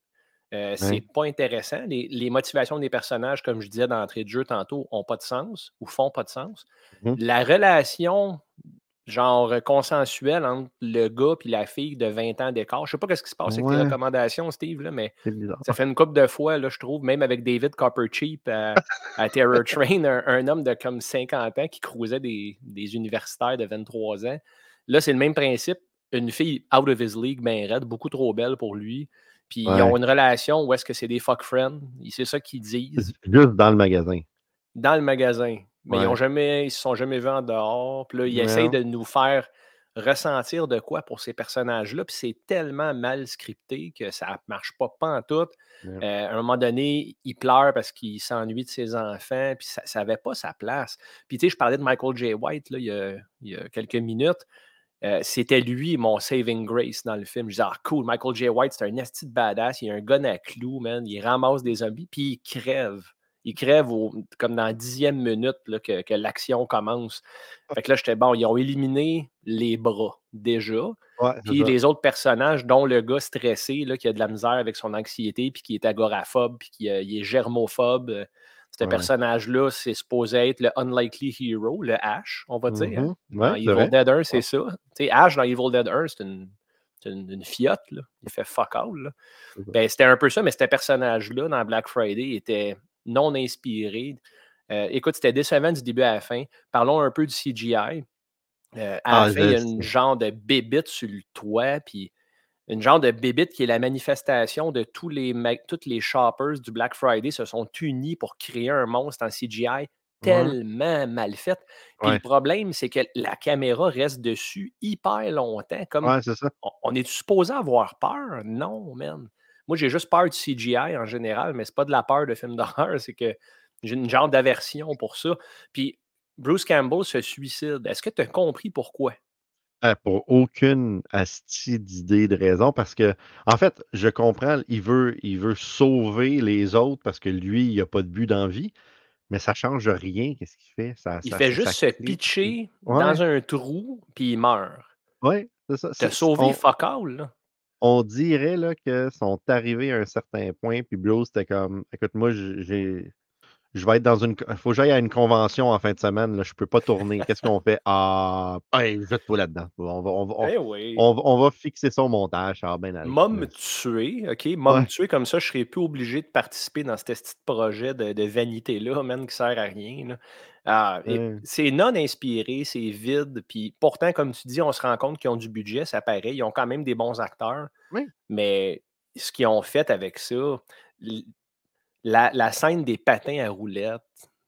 Euh, c'est pas intéressant. Les, motivations des personnages, comme je disais d'entrée de jeu tantôt, n'ont pas de sens ou font pas de sens. Mmh la relation genre consensuel entre le gars et la fille de 20 ans d'écart. Je sais pas ce qui se passe avec tes recommandations, Steve, là, mais ça fait une couple de fois, là, je trouve, même avec David Coppercheap à, à Terror Train, un, homme de comme 50 ans qui cruisait des, universitaires de 23 ans. Là, c'est le même principe. Une fille out of his league, ben raide, beaucoup trop belle pour lui. Puis ils ont une relation où est-ce que c'est des fuck friends. C'est ça qu'ils disent. Juste dans le magasin. Dans le magasin. Mais ils ne se sont jamais vus en dehors. Puis là, ils essayent de nous faire ressentir de quoi pour ces personnages-là. Puis c'est tellement mal scripté que ça ne marche pas, en tout. Euh, à un moment donné, il pleure parce qu'il s'ennuie de ses enfants, puis ça n'avait pas sa place. Puis tu sais, je parlais de Michael J. White là, il, y a, quelques minutes. Euh, c'était lui mon saving grace dans le film. Je disais, ah cool, Michael J. White, c'est un esti de badass, il a un gun à clous, man, il ramasse des zombies, puis il crève ils crèvent comme dans la dixième minute que, l'action commence. Fait que là, j'étais bon, ils ont éliminé les bras déjà. puis les autres personnages, dont le gars stressé, là, qui a de la misère avec son anxiété, puis qui est agoraphobe, puis qui euh, est germophobe. Euh, ce personnage-là, c'est supposé être le unlikely hero, le Ash, on va dire. Mm-hmm. dans Evil Dead 1, c'est ça. sais, Ash dans Evil Dead 1, c'est une, une, fiotte. Là. Il fait fuck all. Ben, c'était un peu ça, mais ce personnage-là, dans Black Friday, était non inspiré. Euh, écoute, c'était décevant du début à la fin. Parlons un peu du CGI. Euh, à la ah, fin, il y a une genre de bébite sur le toit, puis une genre de bébite qui est la manifestation de tous les toutes les shoppers du Black Friday se sont unis pour créer un monstre en CGI tellement mal fait. Puis le problème, c'est que la caméra reste dessus hyper longtemps. Comme On, est supposé avoir peur? Non, man. Moi, j'ai juste peur du CGI en général, mais c'est pas de la peur de film d'horreur, c'est que j'ai une genre d'aversion pour ça. Puis Bruce Campbell se suicide. Est-ce que tu as compris pourquoi? Euh, pour aucune asti d'idée de raison, parce que, en fait, je comprends, il veut, il veut sauver les autres parce que lui, il n'a pas de but d'envie, mais ça ne change rien. Qu'est-ce qu'il fait? Ça, il fait juste se pitcher dans un trou, puis il meurt. Oui, c'est ça. T'as sauvé on... fuck là on dirait là, que sont arrivés à un certain point, puis Bruce était comme Écoute, moi, j'ai. Je vais être dans une. Il faut que j'aille à une convention en fin de semaine. Là, je ne peux pas tourner. Qu'est-ce qu'on fait? Ah, hey, jette-toi là-dedans. On va, on, va, on, eh on, va fixer son montage. Ah, ben, M'a me tuer, OK? M'a me tuer comme ça, je serais plus obligé de participer dans ce petit projet de, de vanité-là, même qui sert à rien. Là. Ah, c'est non inspiré, c'est vide. Puis pourtant, comme tu dis, on se rend compte qu'ils ont du budget, ça paraît. Ils ont quand même des bons acteurs. Mais ce qu'ils ont fait avec ça, La, la scène des patins à roulettes,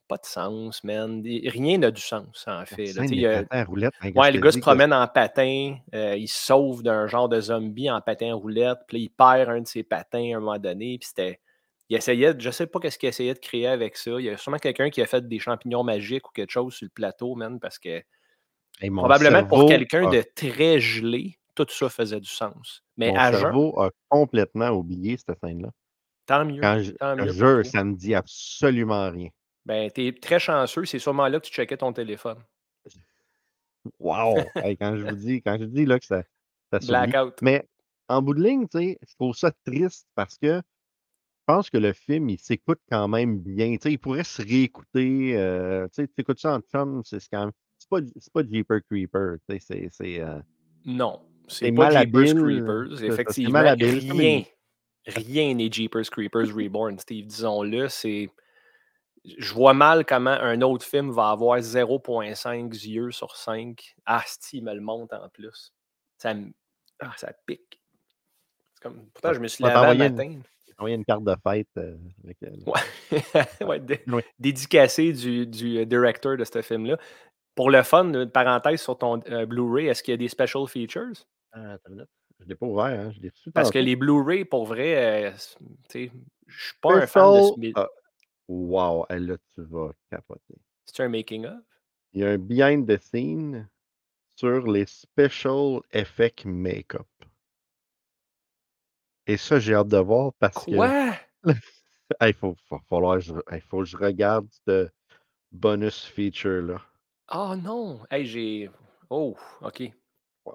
pas de sens, man. Rien n'a du sens, en fait. là. des patins à roulettes, hein, Ouais, le gars se que promène en patin, euh, il se sauve d'un genre de zombie en patin à roulette, puis là, il perd un de ses patins à un moment donné, puis c'était. Il essayait, de- je sais pas qu'est-ce qu'il essayait de créer avec ça. Il y a sûrement quelqu'un qui a fait des champignons magiques ou quelque chose sur le plateau, man, parce que Hey, probablement pour quelqu'un a- de très gelé, tout ça faisait du sens. Mais mon à jeun, cerveau a complètement oublié cette scène-là. tant mieux. Quand je, Tant je mieux toi. ça me dit absolument rien. Ben, t'es très chanceux, c'est sûrement là que tu checkais ton téléphone. Wow! Hey, quand je vous dis, quand je dis là, que ça, ça. Blackout. Mais en bout de ligne, tu sais, je trouve ça triste parce que je pense que le film, il s'écoute quand même bien. Tu sais, il pourrait se réécouter. euh, tu sais, tu écoutes ça en chum, c'est c'est quand même. C'est pas, c'est pas Jeeper Creeper. Tu sais, c'est. c'est, euh, Non, c'est c'est pas Jeepers malhabile. Creepers. c'est ça, c'est Effectivement, malhabile. C'est comme rien, une- rien n'est Jeepers Creepers Reborn, Steve. Disons-le, c'est. Je vois mal comment un autre film va avoir 0.5 yeux sur 5. Ah, si, il me le monte en plus. Ça me. Ah, ça pique. C'est Comme... Pourtant, je me suis va lavé t'envoyer une, matin. Envoyer une carte de fête. euh, avec, euh, Ouais, ouais dé- Oui. dédicacé du, du euh, directeur de ce film-là. Pour le fun, une parenthèse sur ton Blu-ray, est-ce qu'il y a des special features? Ah. Je l'ai pas ouvert, hein, je l'ai reçu Parce que les Blu-ray, pour vrai, je suis pas un fan de Special. Smith. ah, wow, hey, là, tu vas capoter. C'est un making-of? Il y a un behind the scene sur les special effects make-up. Et ça, j'ai hâte de voir parce que Quoi? il faut, faut, falloir, que je, hey, faut que je regarde ce bonus feature-là. Ah non! Hey, j'ai. Oh, OK.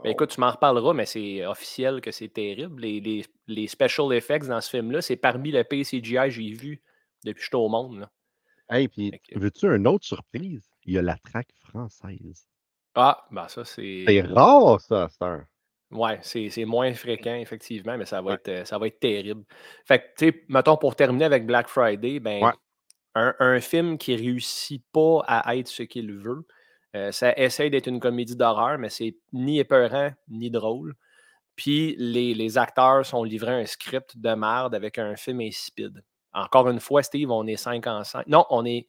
Ben écoute, tu m'en reparleras, mais c'est officiel que c'est terrible. Les, les, les special effects dans ce film-là, c'est parmi le PCGI que j'ai vu depuis que j'étais au monde. là. Hey, puis, que- veux-tu une autre surprise? Il y a la traque française. Ah, ben ça, C'est c'est. rare, ça, à Ouais, c'est moins fréquent, effectivement, mais ça va, Ouais. être, euh, ça va être terrible. Fait que, tu sais, mettons, pour terminer avec Black Friday, ben, Ouais. un, un film qui réussit pas à être ce qu'il veut, euh, ça essaye d'être une comédie d'horreur, mais c'est ni épeurant ni drôle. Puis les, les acteurs sont livrés un script de merde avec un film insipide. Encore une fois, Steve, on est 5 en 5. Non, on est,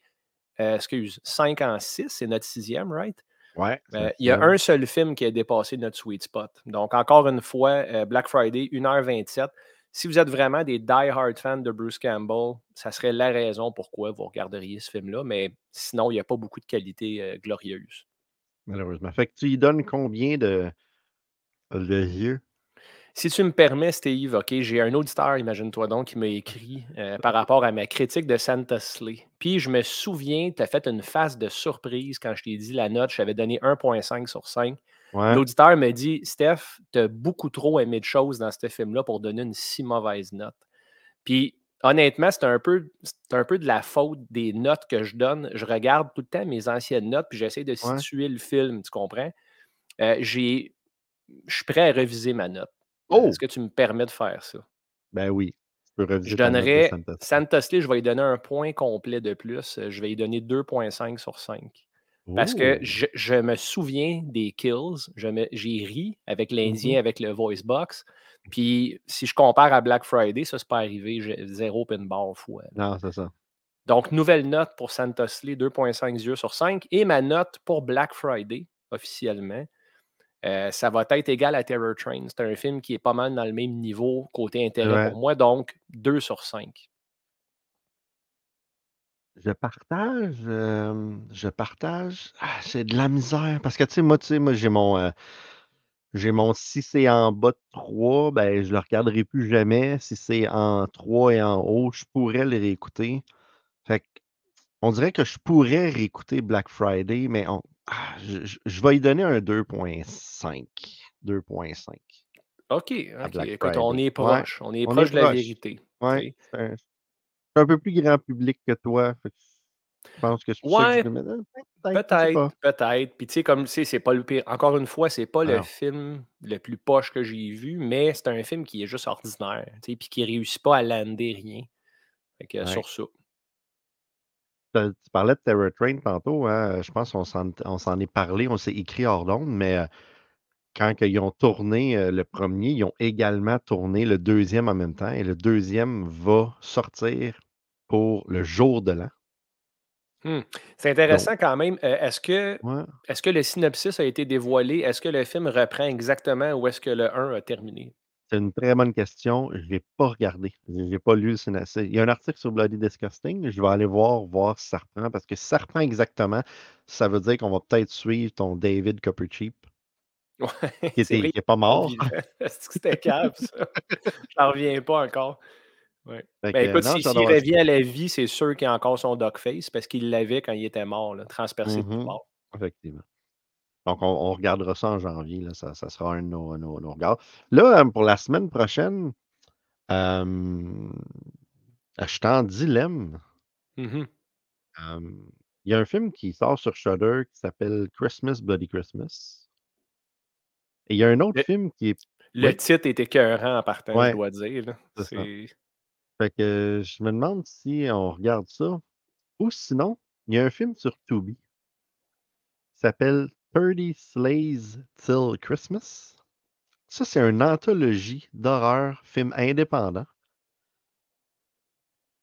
euh, excuse, 5 en 6, c'est notre sixième, right? Ouais. Euh, il y a un seul film qui a dépassé notre sweet spot. Donc, encore une fois, euh, Black Friday, 1h27. Si vous êtes vraiment des die-hard fans de Bruce Campbell, ça serait la raison pourquoi vous regarderiez ce film-là. Mais sinon, il n'y a pas beaucoup de qualité euh, glorieuse. Malheureusement. Fait que tu y donnes combien de, de yeux? Si tu me permets, Steve, OK, j'ai un auditeur, imagine-toi donc, qui m'a écrit euh, par rapport à ma critique de Santa Slay. Puis je me souviens, tu as fait une phase de surprise quand je t'ai dit la note, j'avais donné 1.5 sur 5. Ouais. L'auditeur me dit Steph, tu as beaucoup trop aimé de choses dans ce film-là pour donner une si mauvaise note. Puis honnêtement, c'est un, peu, c'est un peu de la faute des notes que je donne. Je regarde tout le temps mes anciennes notes, puis j'essaie de Ouais. situer le film, tu comprends? Euh, j'ai- je suis prêt à reviser ma note. Oh! Est-ce que tu me permets de faire ça? Ben oui. Tu peux Je donnerais Slay, je vais lui donner un point complet de plus. Euh, Je vais lui donner 2.5 sur 5. Parce que Oh! je, je me souviens des kills. je J'ai ri avec l'Indien, Mhm. avec le voice box. Puis si je compare à Black Friday, ça, c'est pas arrivé. J'ai zéro pin bar fois. Non, c'est ça. Donc, nouvelle note pour Santa Slay, 2.5 yeux sur 5. Et ma note pour Black Friday, officiellement, euh, ça va être égal à Terror Train. C'est un film qui est pas mal dans le même niveau côté intérêt Ouais. pour moi. Donc, 2 sur 5. Je partage, euh, je partage. Ah, j'ai de la misère parce que tu sais, moi, tu sais, moi, j'ai mon, euh, j'ai mon si c'est en bas de 3, ben, je le regarderai plus jamais. Si c'est en 3 et en haut, je pourrais le réécouter. Fait que, on dirait que je pourrais réécouter Black Friday, mais on, ah, je, vais y donner un 2.5. 2.5 OK, Écoute, on est Ouais, proche. On est on est proche de la vérité. Sais? c'est un, un peu plus grand public que toi. Je pense que c'est Ouais. Peut-être, peut-être. Puis tu sais, comme tu sais, c'est pas le pire. Encore une fois, c'est pas le film le plus poche que j'ai vu, mais c'est un film qui est juste ordinaire, tu sais, puis qui réussit pas à lander rien. Fait que ouais. sur ça. Tu parlais de Terror Train tantôt, hein, je pense qu'on s'en est parlé, on s'est écrit hors d'onde, mais euh, quand ils ont tourné euh, le premier, ils ont également tourné le deuxième en même temps, et le deuxième va sortir pour le jour de l'an. Hmm. C'est intéressant quand même. Euh, est-ce que, Ouais. est que le synopsis a été dévoilé? Est-ce que le film reprend exactement où est-ce que le 1 a terminé? C'est une très bonne question. Je l'ai pas regardé. J'ai j'ai pas lu le synopsis. Il y a un article sur Bloody Disgusting. Je vais aller voir, voir si ça reprend. Parce que si ça reprend exactement, ça veut dire qu'on va peut-être suivre ton David Coppercheap, Ouais, qui était, vrai, qui est pas mort. c'était cave, ça? J'en reviens pas encore. Ouais. Ben écoute, si- s'il revient à la vie, c'est sûr qu'il a encore son dog face parce qu'il l'avait quand il était mort, là, transpercé Mhm. bord. Effectivement. Donc, on, on regardera ça en janvier. Là. Ça, ça sera un de nos, nos- nos regards. Là, euh, pour la semaine prochaine, euh, je suis en dilemme. Mhm. Euh, Il y a un film qui sort sur Shudder qui s'appelle Christmas Bloody Christmas. Et il y a un autre Le, film qui est. le titre est écœurant en partant, je ouais, dois dire. là. ça. Fait que je me demande si on regarde ça. Ou sinon, il y a un film sur Tubi qui s'appelle 30 Slays Till Christmas. Ça, c'est une anthologie d'horreur, film indépendant,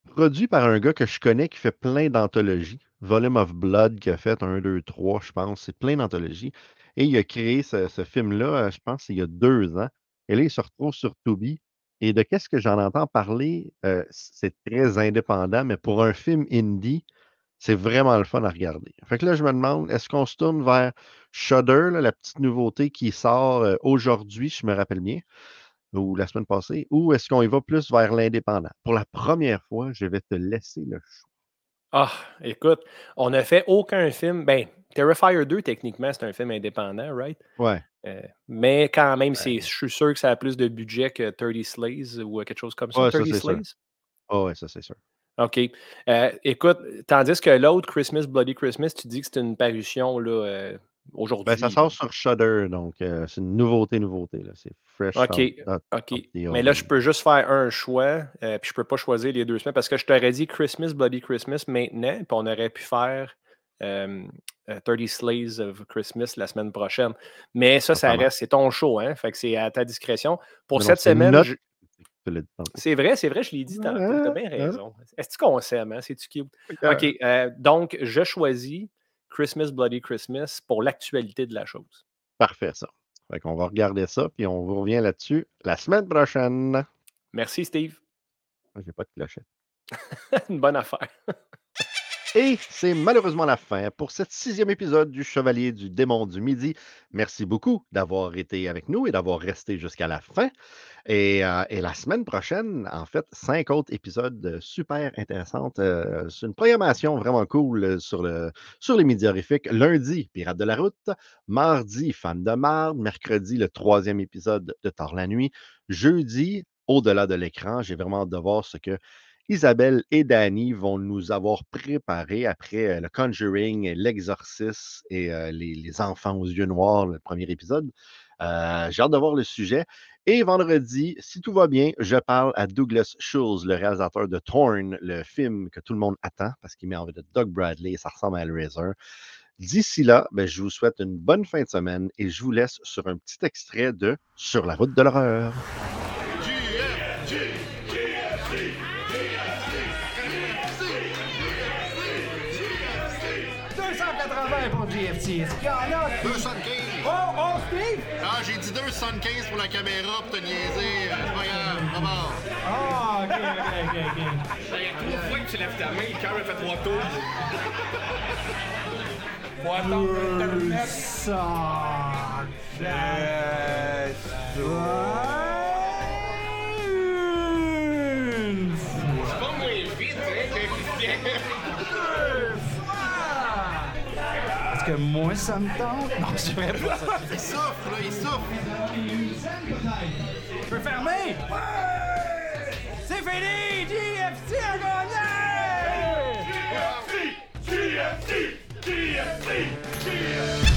produit par un gars que je connais qui fait plein d'anthologies. Volume of Blood qui a fait 1, 2, 3, je pense. C'est plein d'anthologies. Et il a créé ce, film-là, euh, je pense, il y a deux ans. Et là, il se retrouve sur Tubi. Et de qu'est-ce que j'en entends parler, euh, c'est très indépendant, mais pour un film indie, c'est vraiment le fun à regarder. Fait que là, je me demande, est-ce qu'on se tourne vers Shudder, là, la petite nouveauté qui sort euh, aujourd'hui, je me rappelle bien, ou la semaine passée, ou est-ce qu'on y va plus vers l'indépendant? Pour la première fois, je vais te laisser le choix. Ah, écoute, on n'a fait aucun film. Ben, Terrifier 2, techniquement, c'est un film indépendant, right? Ouais. Euh, mais quand même, c'est, je suis sûr que ça a plus de budget que 30 Slays ou quelque chose comme ça. ouais, ça 30 c'est sûr. Slays? Ah ouais, ça c'est sûr. OK. Euh, écoute, tandis que l'autre, Christmas, Bloody Christmas, tu dis que c'est une parution là, euh, Ben, ça aujourd'hui. sort sur Shudder, donc euh, c'est une nouveauté, nouveauté. là. C'est fresh OK. out, out OK. of the Mais là, je peux juste faire un choix, euh, puis je peux pas choisir les deux semaines parce que je t'aurais dit Christmas, Bloody Christmas maintenant, puis on aurait pu faire euh, euh, 30 Slays of Christmas la semaine prochaine. Mais ça, ça reste, c'est ton show, hein? Fait que c'est à ta discrétion. Pour Non, cette semaine, notre. je- Tu l'as dit tantôt. c'est vrai, c'est vrai, je l'ai dit tantôt, t'as bien ah. raison. Est-ce qu'on s'aime, hein? C'est-tu cute? OK, euh, donc je choisis Christmas, Bloody Christmas pour l'actualité de la chose. Parfait, ça. Fait qu'on va regarder ça, puis on vous revient là-dessus la semaine prochaine. Merci, Steve. J'ai pas de clochette. Une bonne affaire. Et c'est malheureusement la fin pour ce sixième épisode du Chevalier du Démon du Midi. Merci beaucoup d'avoir été avec nous et d'avoir resté jusqu'à la fin. Et, euh, la semaine prochaine, en fait, cinq autres épisodes super intéressants. Euh, c'est une programmation vraiment cool euh, sur, le, sur les médias horrifiques. Lundi, Pirates de la route. Mardi, Fan de marde. Mercredi, le troisième épisode de Tard la nuit. Jeudi, Au-delà de l'écran. J'ai vraiment hâte de voir ce que Isabelle et Danny vont nous avoir préparé après euh, le Conjuring, l'Exorciste et euh, les, les enfants aux yeux noirs, le premier épisode. Euh, J'ai hâte de voir le sujet. Et vendredi, si tout va bien, je parle à Douglas Schulz, le réalisateur de Torn, le film que tout le monde attend parce qu'il met en vedette Doug Bradley et ça ressemble à Hellraiser. D'ici là, ben, je vous souhaite une bonne fin de semaine et je vous laisse sur un petit extrait de Sur la route de l'horreur. Pour GFC. Est-ce qu'il y en a? 275. Oh, oh, Steve! Ah, j'ai dit 275 pour la caméra pour te niaiser. C'est pas grave, pas mort. Ah, ok, ok, ok, ok. Trois fois que tu lèves ta main, le cœur a fait trois tours. Faut attendre. Ça. Que moi, ça me tente. Non, je dirais pas ça. Il souffre, là, il souffre. Je peux fermer? C'est fini! GFC a gagné! GFC! GFC! GFC!